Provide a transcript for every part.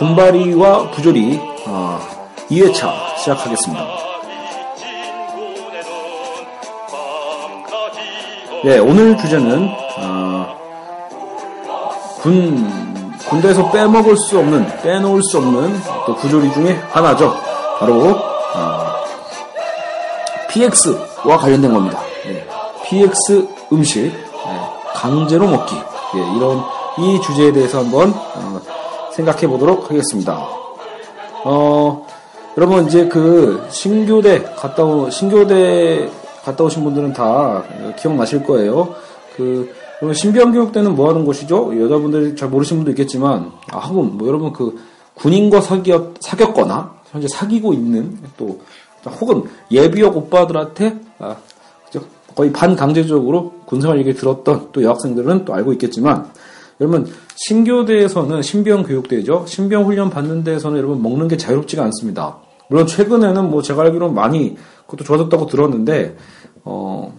군바리와 부조리 아, 2회차 시작하겠습니다. 네, 오늘 주제는 아, 군 군대에서 빼먹을 수 없는 빼놓을 수 없는 또 부조리 중에 하나죠. 바로 아, PX와 관련된 겁니다. 네, PX 음식 네, 강제로 먹기 예, 이런 이 주제에 대해서 한번 어, 생각해 보도록 하겠습니다. 어, 여러분 이제 그 신교대 갔다 오 신교대 갔다 오신 분들은 다 기억나실 거예요. 그 여러분 신병교육 때는 뭐 하는 곳이죠? 여자분들이 잘 모르시는 분도 있겠지만 아, 하고 뭐 여러분 그 군인과 사귀었 사귀었거나 현재 사귀고 있는 또 혹은 예비역 오빠들한테 아? 거의 반강제적으로 군생활 얘기를 들었던 또 여학생들은 또 알고 있겠지만 여러분 신교대에서는 신병 교육대죠. 신병 훈련 받는 데에서는 여러분 먹는 게 자유롭지가 않습니다. 물론 최근에는 뭐 제가 알기로는 많이 그것도 좋아졌다고 들었는데 어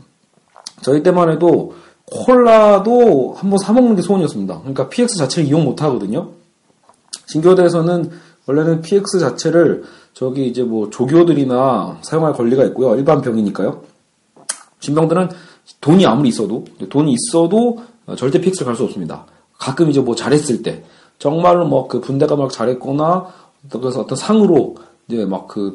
저희 때만 해도 콜라도 한번 사 먹는 게 소원이었습니다. 그러니까 PX 자체를 이용 못 하거든요. 신교대에서는 원래는 PX 자체를 저기 이제 뭐 조교들이나 사용할 권리가 있고요. 일반 병이니까요. 신병들은 돈이 아무리 있어도 돈이 있어도 절대 PX를 갈 수 없습니다. 가끔 이제 뭐 잘했을 때 정말로 뭐 그 분대가 막 잘했거나 그래서 어떤 상으로 이제 막 그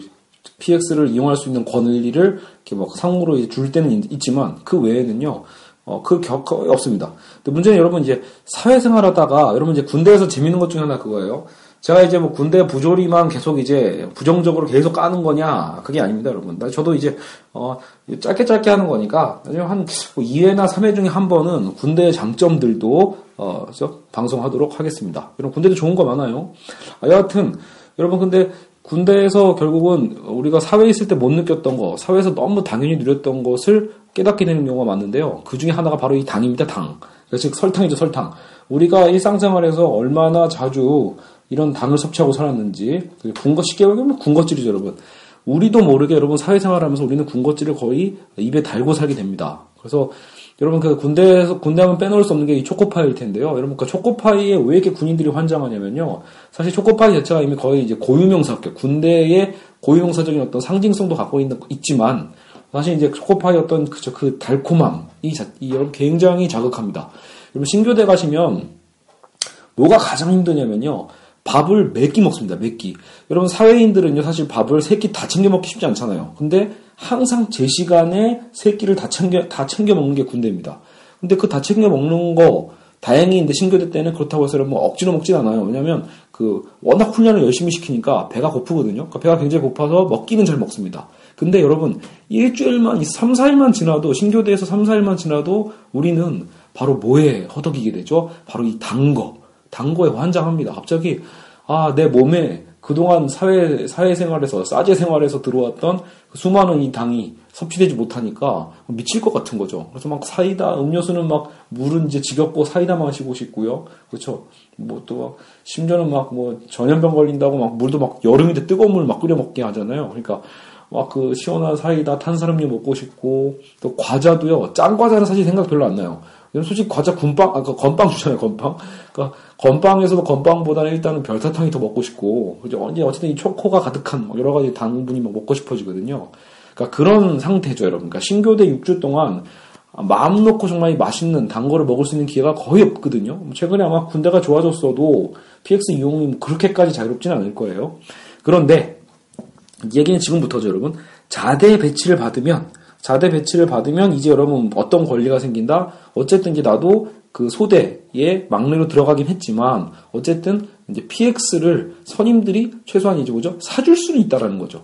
PX를 이용할 수 있는 권리를 이렇게 막 상으로 줄 때는 있지만 그 외에는요. 어, 그 거의 없습니다. 근데 문제는 여러분 이제 사회생활 하다가 여러분 이제 군대에서 재밌는 것 중에 하나 그거예요. 제가 이제 뭐 군대 부조리만 계속 이제 부정적으로 계속 까는 거냐 그게 아닙니다, 여러분. 저도 이제 어 짧게 짧게 하는 거니까 한 2회나 뭐 3회 중에 한 번은 군대의 장점들도 어 방송하도록 하겠습니다. 여러분 군대도 좋은 거 많아요. 아, 여하튼 여러분 근데 군대에서 결국은 우리가 사회에 있을 때 못 느꼈던 거, 사회에서 너무 당연히 누렸던 것을 깨닫게 되는 경우가 많은데요. 그 중에 하나가 바로 이 당입니다, 당. 즉 설탕이죠, 설탕. 우리가 일상생활에서 얼마나 자주 이런 당을 섭취하고 살았는지 군것 쉽게 말하면 군것질이죠 여러분. 우리도 모르게 여러분 사회생활하면서 우리는 군것질을 거의 입에 달고 살게 됩니다. 그래서 여러분 그 군대에서 군대 하면 빼놓을 수 없는 게 이 초코파이일 텐데요. 여러분 그 초코파이에 왜 이렇게 군인들이 환장하냐면요. 사실 초코파이 자체가 이미 거의 이제 고유명사격 군대의 고유명사적인 어떤 상징성도 갖고 있는 있지만 사실 이제 초코파이 어떤 그저 그 달콤함 이, 이 여러분 굉장히 자극합니다. 여러분 신교대 가시면 뭐가 가장 힘드냐면요 밥을 몇 끼 먹습니다. 몇 끼. 여러분 사회인들은요 사실 밥을 세 끼 다 챙겨 먹기 쉽지 않잖아요. 근데 항상 제 시간에 세 끼를 다 챙겨 다 챙겨 먹는 게 군대입니다. 근데 그 다 챙겨 먹는 거 다행히 근데 신교대 때는 그렇다고 해서 뭐 억지로 먹진 않아요. 왜냐면 그 워낙 훈련을 열심히 시키니까 배가 고프거든요. 그러니까 배가 굉장히 고파서 먹기는 잘 먹습니다. 근데 여러분 일주일만 3, 4일만 지나도 신교대에서 3, 4일만 지나도 우리는 바로 뭐에 허덕이게 되죠? 바로 이 단 거. 단거에 환장합니다. 갑자기 아 내 몸에 그동안 사회 사회생활에서 싸제 생활에서 들어왔던 그 수많은 이 당이 섭취되지 못하니까 미칠 것 같은 거죠. 그래서 막 사이다 음료수는 막 물은 이제 지겹고 사이다 마시고 싶고요. 그렇죠. 뭐또 심지어는 막 뭐 전염병 걸린다고 막 물도 막 여름인데 뜨거운 물 막 끓여 먹게 하잖아요. 그러니까 막 그 시원한 사이다 탄산음료 먹고 싶고 또 과자도요. 짠 과자는 사실 생각 별로 안 나요. 솔직히 과자 군빵, 아까 그 건빵 주잖아요, 건빵. 그러니까 건빵에서도 건빵보다는 일단은 별사탕이 더 먹고 싶고, 그죠? 어쨌든 이 초코가 가득한 여러 가지 당분이 막 먹고 싶어지거든요. 그러니까 그런 상태죠, 여러분. 그러니까 신교대 6주 동안 마음 놓고 정말 맛있는 단 거를 먹을 수 있는 기회가 거의 없거든요. 최근에 아마 군대가 좋아졌어도 PX 이용이 그렇게까지 자유롭지는 않을 거예요. 그런데 얘기는 지금부터죠, 여러분. 자대 배치를 받으면 자대 배치를 받으면 이제 여러분 어떤 권리가 생긴다? 어쨌든 이제 나도 그 소대에 막내로 들어가긴 했지만 어쨌든 이제 PX를 선임들이 최소한 이제 뭐죠? 사줄 수는 있다라는 거죠.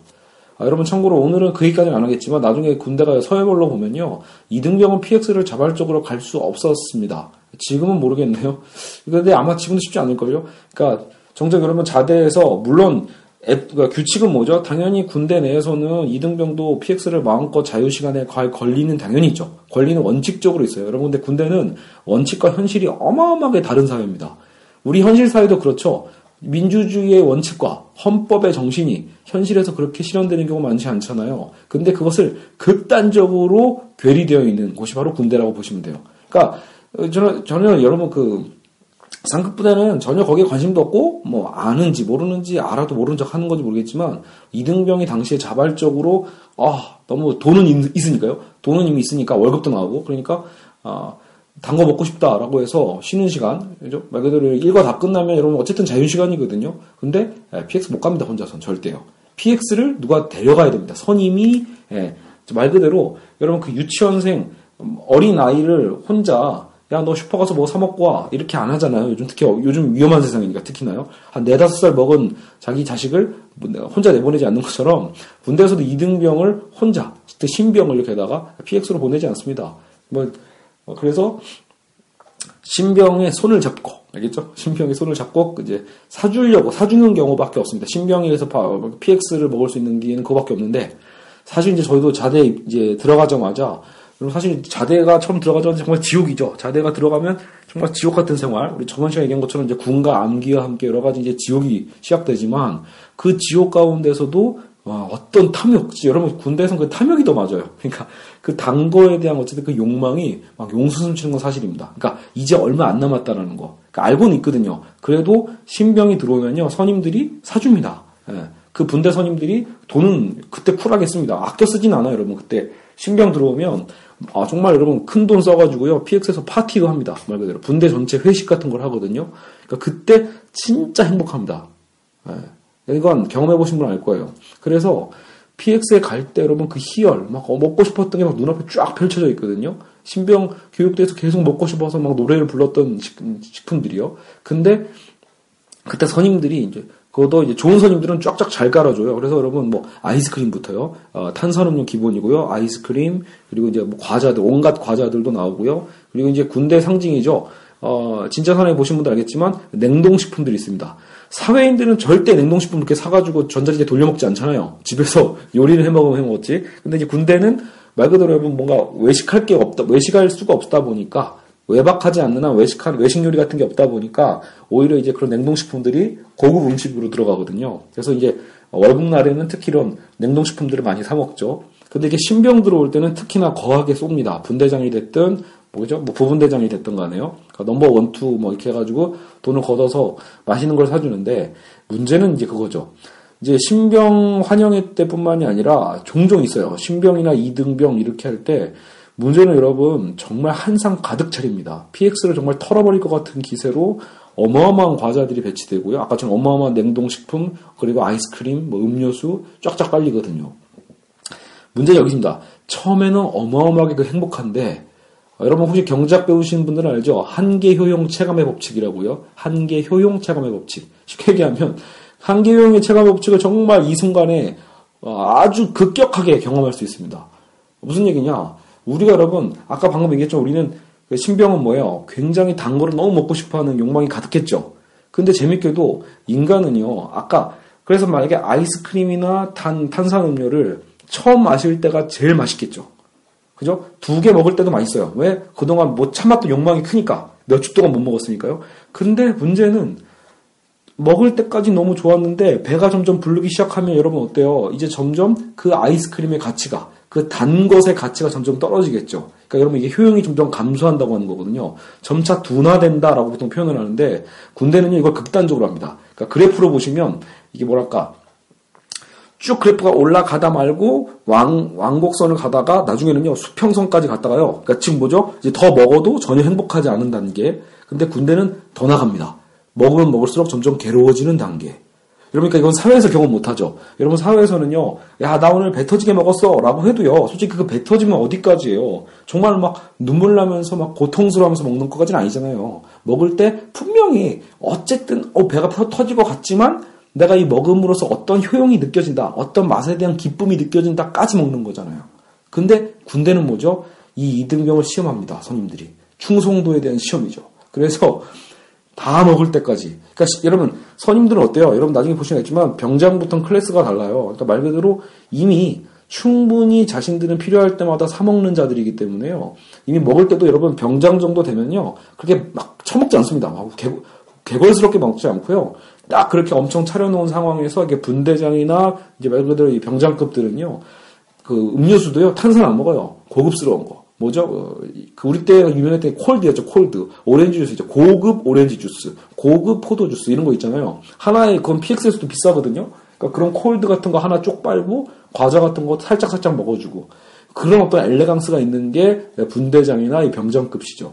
아, 여러분 참고로 오늘은 그 얘기까지는 안 하겠지만 나중에 군대가 서해벌로 보면요. 이등병은 PX를 자발적으로 갈 수 없었습니다. 지금은 모르겠네요. 그런데 아마 지금도 쉽지 않을걸요. 그러니까 정작 여러분 자대에서 물론 앱, 그러니까 규칙은 뭐죠? 당연히 군대 내에서는 이등병도 PX를 마음껏 자유시간에 권리는 당연히 있죠. 권리는 원칙적으로 있어요. 여러분, 근데 군대는 원칙과 현실이 어마어마하게 다른 사회입니다. 우리 현실 사회도 그렇죠. 민주주의의 원칙과 헌법의 정신이 현실에서 그렇게 실현되는 경우가 많지 않잖아요. 근데 그것을 극단적으로 괴리되어 있는 곳이 바로 군대라고 보시면 돼요. 그러니까 저는, 저는 여러분 그 상급 부대는 전혀 거기에 관심도 없고 뭐 아는지 모르는지 알아도 모르는 척 하는 건지 모르겠지만 이등병이 당시에 자발적으로 아 너무 돈은 있, 으니까요. 돈은 이미 있으니까 월급도 나오고 그러니까 아 단거 먹고 싶다라고 해서 쉬는 시간 말 그대로 일과 다 끝나면 여러분 어쨌든 자유 시간이거든요. 근데 예, PX 못 갑니다 혼자선 절대요. PX를 누가 데려가야 됩니다. 선임이 예, 말 그대로 여러분 그 유치원생 어린 아이를 혼자 야, 너 슈퍼 가서 뭐 사먹고 와. 이렇게 안 하잖아요. 요즘 특히, 요즘 위험한 세상이니까 특히나요. 한 네다섯 살 먹은 자기 자식을 뭐 혼자 내보내지 않는 것처럼 군대에서도 이등병을 혼자, 신병을 이렇게다가 PX로 보내지 않습니다. 뭐, 어, 그래서 신병의 손을 잡고, 알겠죠? 신병의 손을 잡고 이제 사주려고, 사주는 경우밖에 없습니다. 신병에서 PX를 먹을 수 있는 기회는 그거밖에 없는데, 사실 이제 저희도 자대 이제 들어가자마자 사실 자대가 처음 들어가자마자 정말 지옥이죠. 자대가 들어가면 정말 지옥 같은 생활. 우리 저번 시간에 얘기한 것처럼 이제 군과 암기와 함께 여러 가지 이제 지옥이 시작되지만 그 지옥 가운데서도 와, 어떤 탐욕, 여러분 군대에서는 그 탐욕이 더 맞아요. 그러니까 그 단거에 대한 어쨌든 그 욕망이 막 용수숨 치는 건 사실입니다. 그러니까 이제 얼마 안 남았다라는 거. 그러니까 알고는 있거든요. 그래도 신병이 들어오면요 선임들이 사줍니다. 예. 그 분대 선임들이 돈은 그때 쿨하게 씁니다. 아껴 쓰진 않아요, 여러분. 그때 신병 들어오면 아, 정말 여러분 큰 돈 써가지고요. PX에서 파티도 합니다. 말 그대로. 분대 전체 회식 같은 걸 하거든요. 그러니까 그때 진짜 행복합니다. 예. 이건 경험해 보신 분은 알 거예요. 그래서 PX에 갈 때 여러분 그 희열, 막 어, 먹고 싶었던 게 막 눈앞에 쫙 펼쳐져 있거든요. 신병 교육대에서 계속 먹고 싶어서 막 노래를 불렀던 식품들이요. 근데 그때 선임들이 이제 그것도 이제 좋은 선임들은 쫙쫙 잘 깔아줘요. 그래서 여러분 뭐 아이스크림부터요. 어, 탄산음료 기본이고요. 아이스크림 그리고 이제 뭐 과자들 온갖 과자들도 나오고요. 그리고 이제 군대 상징이죠. 어, 진짜 사람이 보신 분들 알겠지만 냉동식품들이 있습니다. 사회인들은 절대 냉동식품 이렇게 사가지고 전자레인지에 돌려 먹지 않잖아요. 집에서 요리를 해 먹으면 해 먹었지. 근데 이제 군대는 말 그대로 여러분 뭔가 외식할 게 없다, 외식할 수가 없다 보니까 외박하지 않는 한 외식한 외식 요리 같은 게 없다 보니까 오히려 이제 그런 냉동식품들이 고급 음식으로 들어가거든요. 그래서 이제 월급 날에는 특히 이런 냉동식품들을 많이 사 먹죠. 근데 이게 신병 들어올 때는 특히나 거하게 쏩니다. 분대장이 됐든 뭐죠? 뭐 부분대장이 됐든 간에요. 그러니까 number one, two 뭐 이렇게 해가지고 돈을 걷어서 맛있는 걸 사주는데 문제는 이제 그거죠. 이제 신병 환영회 때뿐만이 아니라 종종 있어요. 신병이나 이등병 이렇게 할 때 문제는 여러분 정말 한상 가득 차립니다. PX를 정말 털어버릴 것 같은 기세로 어마어마한 과자들이 배치되고요. 아까처럼 어마어마한 냉동식품 그리고 아이스크림, 뭐 음료수 쫙쫙 깔리거든요. 문제는 여기 있습니다. 처음에는 어마어마하게 그 행복한데 어, 여러분 혹시 경제학 배우시는 분들은 알죠? 한계 효용 체감의 법칙이라고요. 한계 효용 체감의 법칙. 쉽게 얘기하면 한계 효용의 체감의 법칙을 정말 이 순간에 어, 아주 급격하게 경험할 수 있습니다. 무슨 얘기냐? 우리가 여러분 아까 방금 얘기했죠. 우리는 그 신병은 뭐예요? 굉장히 단 거를 너무 먹고 싶어하는 욕망이 가득했죠. 근데 재밌게도 인간은요. 아까 그래서 만약에 아이스크림이나 탄 탄산음료를 처음 마실 때가 제일 맛있겠죠. 그죠? 두 개 먹을 때도 맛있어요. 왜? 그동안 못 참았던 욕망이 크니까. 몇 주 동안 못 먹었으니까요. 근데 문제는 먹을 때까지 너무 좋았는데 배가 점점 부르기 시작하면 여러분 어때요? 이제 점점 그 아이스크림의 가치가 그 단 것의 가치가 점점 떨어지겠죠. 그러니까 여러분 이게 효용이 점점 감소한다고 하는 거거든요. 점차 둔화된다라고 보통 표현을 하는데 군대는요 이걸 극단적으로 합니다. 그러니까 그래프로 보시면 이게 뭐랄까 쭉 그래프가 올라가다 말고 왕 왕곡선을 가다가 나중에는요 수평선까지 갔다가요. 그러니까 지금 뭐죠? 이제 더 먹어도 전혀 행복하지 않은 단계. 근데 군대는 더 나갑니다. 먹으면 먹을수록 점점 괴로워지는 단계. 그러니까 이건 사회에서 경험 못하죠. 여러분 사회에서는요, 야 나 오늘 배 터지게 먹었어 라고 해도요, 솔직히 그배 터지면 어디까지예요? 정말 막 눈물 나면서 막 고통스러워하면서 먹는 것까지는 아니잖아요. 먹을 때 분명히 어쨌든 어 배가 터지고 같지만 내가 이 먹음으로써 어떤 효용이 느껴진다, 어떤 맛에 대한 기쁨이 느껴진다까지 먹는 거잖아요. 근데 군대는 뭐죠? 이 이등병을 시험합니다, 선임들이. 충성도에 대한 시험이죠. 그래서 다 먹을 때까지. 그러니까 시- 여러분 선임들은 어때요? 여러분 나중에 보시겠지만 병장부터 클래스가 달라요. 그러니까 말 그대로 이미 충분히 자신들은 필요할 때마다 사 먹는 자들이기 때문에요. 이미 먹을 때도 여러분 병장 정도 되면요. 그렇게 막 처먹지 않습니다. 막 개, 개걸스럽게 먹지 않고요. 딱 그렇게 엄청 차려놓은 상황에서 이게 분대장이나 이제 말 그대로 이 병장급들은요. 그 음료수도요 탄산 안 먹어요 고급스러운 거 뭐죠? 어, 그 우리 때 유명했던 게 콜드였죠 콜드. 오렌지 주스죠. 고급 오렌지 주스 고급 포도 주스 이런 거 있잖아요. 하나에 그건 PX에서도 비싸거든요. 그러니까 그런 콜드 같은 거 하나 쪽 빨고 과자 같은 거 살짝 살짝 먹어주고. 그런 어떤 elegance가 있는 게 분대장이나 이 병장급이죠.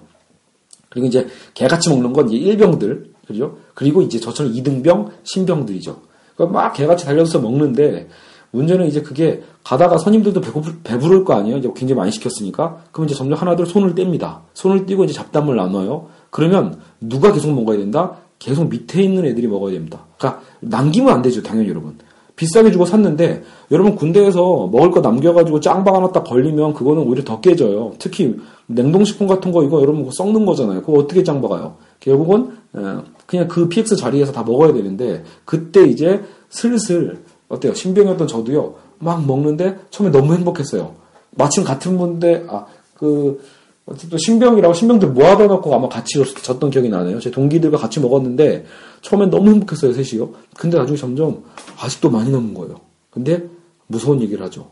그리고 이제 개같이 먹는 건 이제 일병들, 그죠? 그리고 이제 저처럼 이등병, 신병들이죠. 그러니까 막 개같이 달려서 먹는데, 문제는 이제 그게 가다가 선임들도 배고플, 배부를 거 아니에요? 이제 굉장히 많이 시켰으니까. 그럼 이제 점점 하나둘 손을 뗍니다. 손을 띄고 이제 잡담을 나눠요. 그러면 누가 계속 먹어야 된다? 계속 밑에 있는 애들이 먹어야 됩니다. 그러니까 남기면 안 되죠, 당연히 여러분. 비싸게 주고 샀는데 여러분 군대에서 먹을 거 남겨가지고 짱박 하나 딱 걸리면 그거는 오히려 더 깨져요. 특히 냉동식품 같은 거 이거 여러분 썩는 거잖아요. 그거 어떻게 짱박아요? 결국은 어, 그냥 그 PX 자리에서 다 먹어야 되는데 그때 이제 슬슬 어때요? 신병이었던 저도요 막 먹는데 처음에 너무 행복했어요. 마침 같은 분데 아 그 어쨌든 신병이라고 신병들 모아다 놓고 아마 같이 졌- 졌던 기억이 나네요. 제 동기들과 같이 먹었는데 처음엔 너무 행복했어요, 셋이요. 근데 나중에 점점 아직도 많이 남은 거예요. 근데 무서운 얘기를 하죠.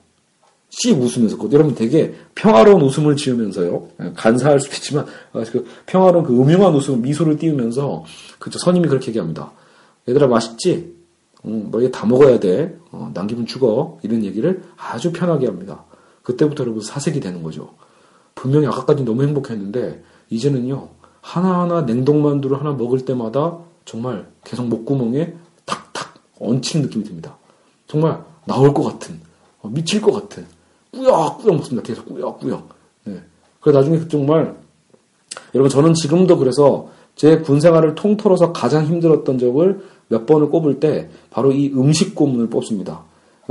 씩 웃으면서 그 여러분 되게 평화로운 웃음을 지으면서요. 예, 간사할 수도 있지만 아, 그 평화로운 그 음흉한 웃음, 미소를 띄우면서 그저 선임이 그렇게 얘기합니다. 얘들아 맛있지? 응, 너 이거 다 먹어야 돼. 어, 남기면 죽어. 이런 얘기를 아주 편하게 합니다. 그때부터 여러분 사색이 되는 거죠. 분명히 아까까지 너무 행복했는데 이제는요 하나하나 냉동만두를 하나 먹을 때마다 정말 계속 목구멍에 탁탁 얹히는 느낌이 듭니다. 정말 나올 것 같은 어, 미칠 것 같은 꾸역꾸역 먹습니다. 계속 꾸역꾸역. 네. 그래 나중에 정말 여러분 저는 지금도 그래서 제 군 생활을 통틀어서 가장 힘들었던 적을 몇 번을 꼽을 때 바로 이 음식 고문을 뽑습니다.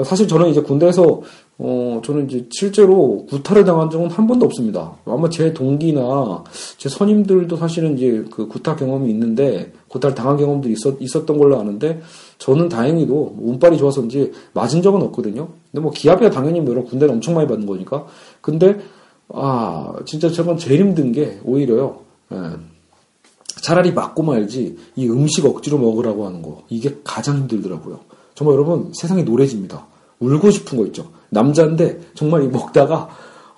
사실 저는 이제 군대에서 어 저는 이제 실제로 구타를 당한 적은 한 번도 없습니다. 아마 제 동기나 제 선임들도 사실은 이제 그 구타 경험이 있는데 구타를 당한 경험도 있었 있었던 걸로 아는데 저는 다행히도 운빨이 좋아서인지 맞은 적은 없거든요. 근데 뭐 기합이야 당연히 뭐 이런 군대는 엄청 많이 받는 거니까. 근데 아 진짜 저건 제일 힘든 게 오히려요. 예. 차라리 맞고 말지 이 음식 억지로 먹으라고 하는 거 이게 가장 힘들더라고요. 정말 여러분 세상이 노래집니다. 울고 싶은 거 있죠. 남자인데 정말 이 먹다가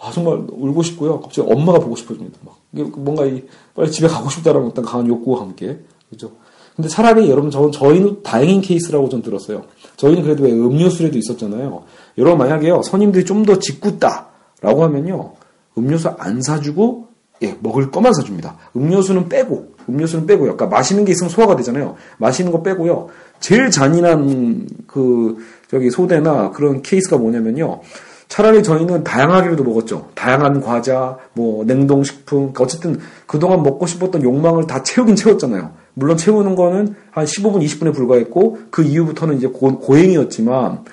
아 정말 울고 싶고요. 갑자기 엄마가 보고 싶어집니다. 막 뭔가 이 빨리 집에 가고 싶다라는 어떤 강한 욕구와 함께 그죠. 근데 차라리 여러분 저는 저희는 다행인 케이스라고 전 들었어요. 저희는 그래도 왜 음료수에도 있었잖아요. 여러분 만약에요 선임들이 좀 더 짓궂다라고 하면요 음료수 안 사주고 예, 먹을 거만 사줍니다. 음료수는 빼고, 음료수는 빼고요. 그러니까 마시는 게 있으면 소화가 되잖아요. 마시는 거 빼고요. 제일 잔인한 그, 저기 소대나 그런 케이스가 뭐냐면요. 차라리 저희는 다양하게도 먹었죠. 다양한 과자, 뭐, 냉동식품. 그러니까 어쨌든 그동안 먹고 싶었던 욕망을 다 채우긴 채웠잖아요. 물론 채우는 거는 한 15분, 20분에 불과했고, 그 이후부터는 이제 고, 고행이었지만,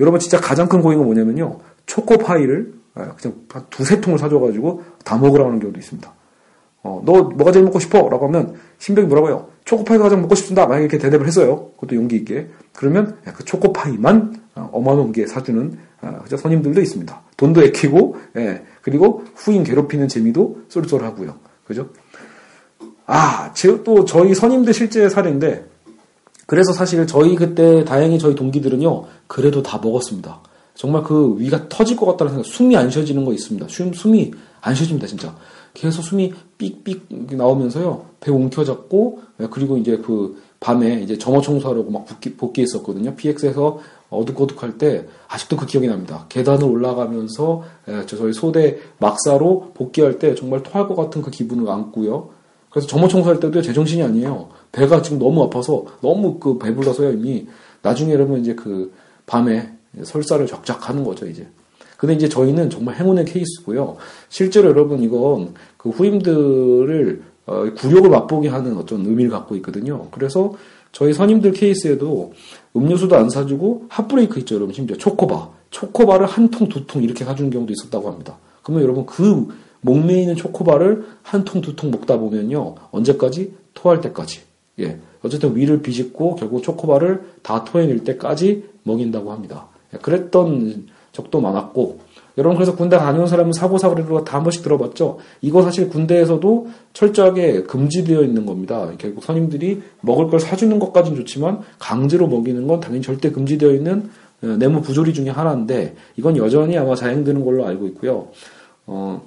여러분 진짜 가장 큰 고행은 뭐냐면요. 초코파이를 아, 그냥 한 두세 통을 사줘가지고 다 먹으라고 하는 경우도 있습니다. 어, 너 뭐가 제일 먹고 싶어? 라고 하면 신병이 뭐라고 해요? 초코파이가 가장 먹고 싶습니다. 만약에 이렇게 대답을 했어요. 그것도 용기 있게. 그러면 그 초코파이만 어, 어마어마한 게 사주는 어, 그죠? 선임들도 있습니다. 돈도 아끼고 예, 그리고 후임 괴롭히는 재미도 쏠쏠하고요. 그죠? 아, 제, 또 저희 선임들 실제 사례인데 그래서 사실 저희 그때 다행히 저희 동기들은요 그래도 다 먹었습니다. 정말 그 위가 터질 것 같다는 생각, 숨이 안 쉬어지는 거 있습니다. 숨, 숨이 안 쉬어집니다, 진짜. 계속 숨이 삑삑 나오면서요, 배 움켜잡고, 예, 그리고 이제 그 밤에 이제 점호 청소하려고 막 복귀, 복귀했었거든요. PX에서 어둑어둑할 때, 아직도 그 기억이 납니다. 계단을 올라가면서, 예, 저 저희 소대 막사로 복귀할 때 정말 토할 것 같은 그 기분을 안고요. 그래서 점호 청소할 때도 제정신이 아니에요. 배가 지금 너무 아파서, 너무 그 배불러서요, 이미. 나중에 여러분 이제 그 밤에 설사를 적적 하는 거죠, 이제. 근데 이제 저희는 정말 행운의 케이스고요. 실제로 여러분 이건 그 후임들을 어, 굴욕을 맛보게 하는 어떤 의미를 갖고 있거든요. 그래서 저희 선임들 케이스에도 음료수도 안 사주고 핫브레이크 있죠, 여러분. 심지어 초코바. 초코바를 한 통, 두 통 이렇게 사주는 경우도 있었다고 합니다. 그러면 여러분 그 목매이는 초코바를 한 통, 두 통 먹다 보면요. 언제까지? 토할 때까지. 예. 어쨌든 위를 비집고 결국 초코바를 다 토해낼 때까지 먹인다고 합니다. 예, 그랬던 적도 많았고 여러분 그래서 군대 다녀온 사람은 사고 사고를 다한 번씩 들어봤죠. 이거 사실 군대에서도 철저하게 금지되어 있는 겁니다. 결국 선임들이 먹을 걸 사주는 것까지는 좋지만 강제로 먹이는 건 당연히 절대 금지되어 있는 어, 내무 부조리 중에 하나인데 이건 여전히 아마 자행되는 걸로 알고 있고요. 어,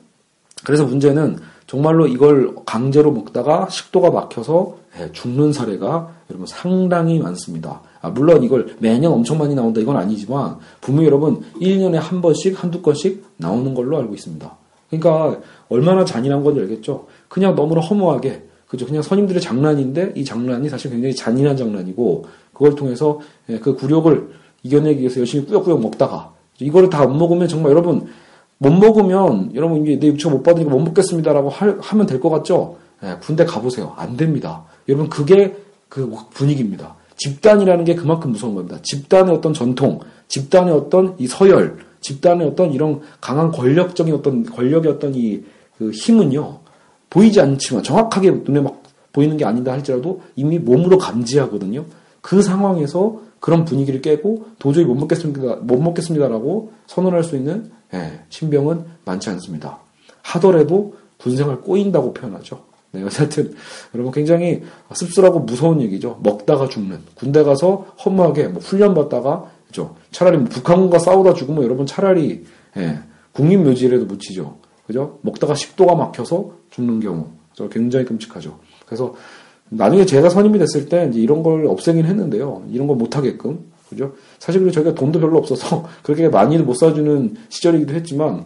그래서 문제는 정말로 이걸 강제로 먹다가 식도가 막혀서 예, 죽는 사례가 여러분 상당히 많습니다. 아, 물론 이걸 매년 엄청 많이 나온다 이건 아니지만 분명히 여러분 1년에 한 번씩 한두 건씩 나오는 걸로 알고 있습니다. 그러니까 얼마나 잔인한 건지 알겠죠? 그냥 너무나 허무하게 그죠? 그냥 선임들의 장난인데 이 장난이 사실 굉장히 잔인한 장난이고 그걸 통해서 예, 그 굴욕을 이겨내기 위해서 열심히 꾸역꾸역 먹다가 이거를 다못 먹으면 정말 여러분 못 먹으면 여러분 이게 내 육체가 못 받으니까 못 먹겠습니다라고 할, 하면 될 것 같죠? 예, 군대 가보세요. 안 됩니다. 여러분 그게 그 분위기입니다. 집단이라는 게 그만큼 무서운 겁니다. 집단의 어떤 전통, 집단의 어떤 이 서열, 집단의 어떤 이런 강한 권력적인 어떤 권력의 어떤 이 그 힘은요 보이지 않지만 정확하게 눈에 막 보이는 게 아니다 할지라도 이미 몸으로 감지하거든요. 그 상황에서 그런 분위기를 깨고 도저히 못 먹겠습니다, 못 먹겠습니다라고 선언할 수 있는 예, 신병은 많지 않습니다. 하더라도 군생활 꼬인다고 표현하죠. 네, 어쨌든 여러분 굉장히 씁쓸하고 무서운 얘기죠. 먹다가 죽는 군대 가서 허무하게 뭐 훈련 받다가 그죠. 차라리 뭐 북한군과 싸우다 죽으면 여러분 차라리 예, 국민묘지라도 묻히죠. 그죠? 먹다가 식도가 막혀서 죽는 경우 굉장히 끔찍하죠. 그래서 나중에 제가 선임이 됐을 때 이제 이런 걸 없애긴 했는데요. 이런 걸 못하게끔 그죠? 사실 저희가 돈도 별로 없어서 그렇게 많이를 못 사주는 시절이기도 했지만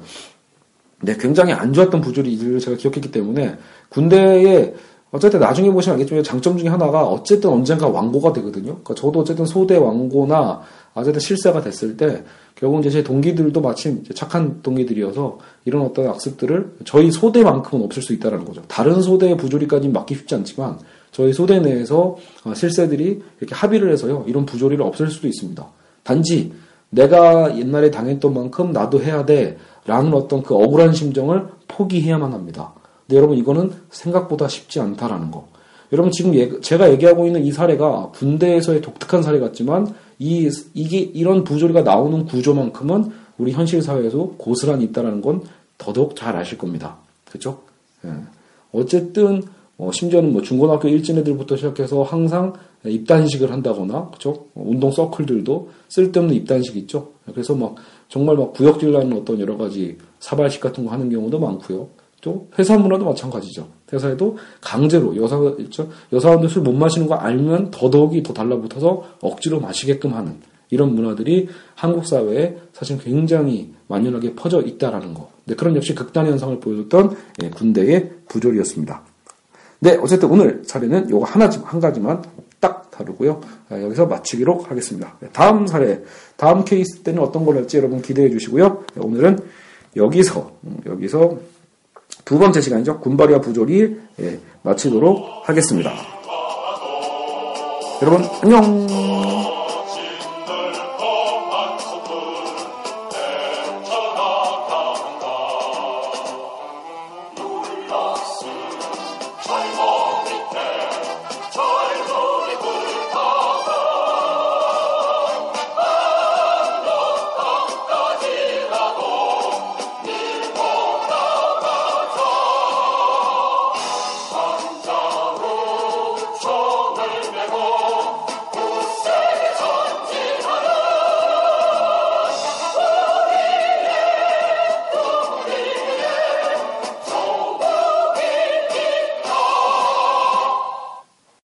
네, 굉장히 안 좋았던 부조리를 제가 기억했기 때문에 군대에 어쨌든 나중에 보시면 알겠지만 장점 중에 하나가 어쨌든 언젠가 왕고가 되거든요. 그러니까 저도 어쨌든 소대 왕고나 어쨌든 실세가 됐을 때 결국 이제 제 동기들도 마침 착한 동기들이어서 이런 어떤 악습들을 저희 소대만큼은 없을 수 있다라는 거죠. 다른 소대의 부조리까지는 막기 쉽지 않지만 저희 소대 내에서 어, 실세들이 이렇게 합의를 해서요 이런 부조리를 없앨 수도 있습니다. 단지 내가 옛날에 당했던 만큼 나도 해야 돼 라는 어떤 그 억울한 심정을 포기해야만 합니다. 근데 여러분 이거는 생각보다 쉽지 않다라는 거. 여러분 지금 예, 제가 얘기하고 있는 이 사례가 군대에서의 독특한 사례 같지만 이 이게 이런 부조리가 나오는 구조만큼은 우리 현실 사회에서 고스란히 있다라는 건 더더욱 잘 아실 겁니다. 그렇죠? 예. 어쨌든 어, 심지어는 뭐 중고등학교 일진 애들부터 시작해서 항상 입단식을 한다거나, 그죠? 운동 서클들도 쓸데없는 입단식 있죠? 그래서 막, 정말 막 구역질 나는 어떤 여러 가지 사발식 같은 거 하는 경우도 많고요. 또 회사 문화도 마찬가지죠. 회사에도 강제로 여사, 있죠? 여사원들 술 못 마시는 거 알면 더더욱이 더 달라붙어서 억지로 마시게끔 하는 이런 문화들이 한국 사회에 사실 굉장히 만연하게 퍼져 있다라는 거. 네, 그런 역시 극단의 현상을 보여줬던 예, 군대의 부조리였습니다. 네, 어쨌든 오늘 사례는 요거 하나, 한 가지만 딱 다루고요. 아, 여기서 마치기로 하겠습니다. 네, 다음 사례, 다음 케이스 때는 어떤 걸 할지 여러분 기대해 주시고요. 네, 오늘은 여기서, 음, 여기서 두 번째 시간이죠. 군발이와 부조리 예, 마치도록 하겠습니다. 여러분, 안녕!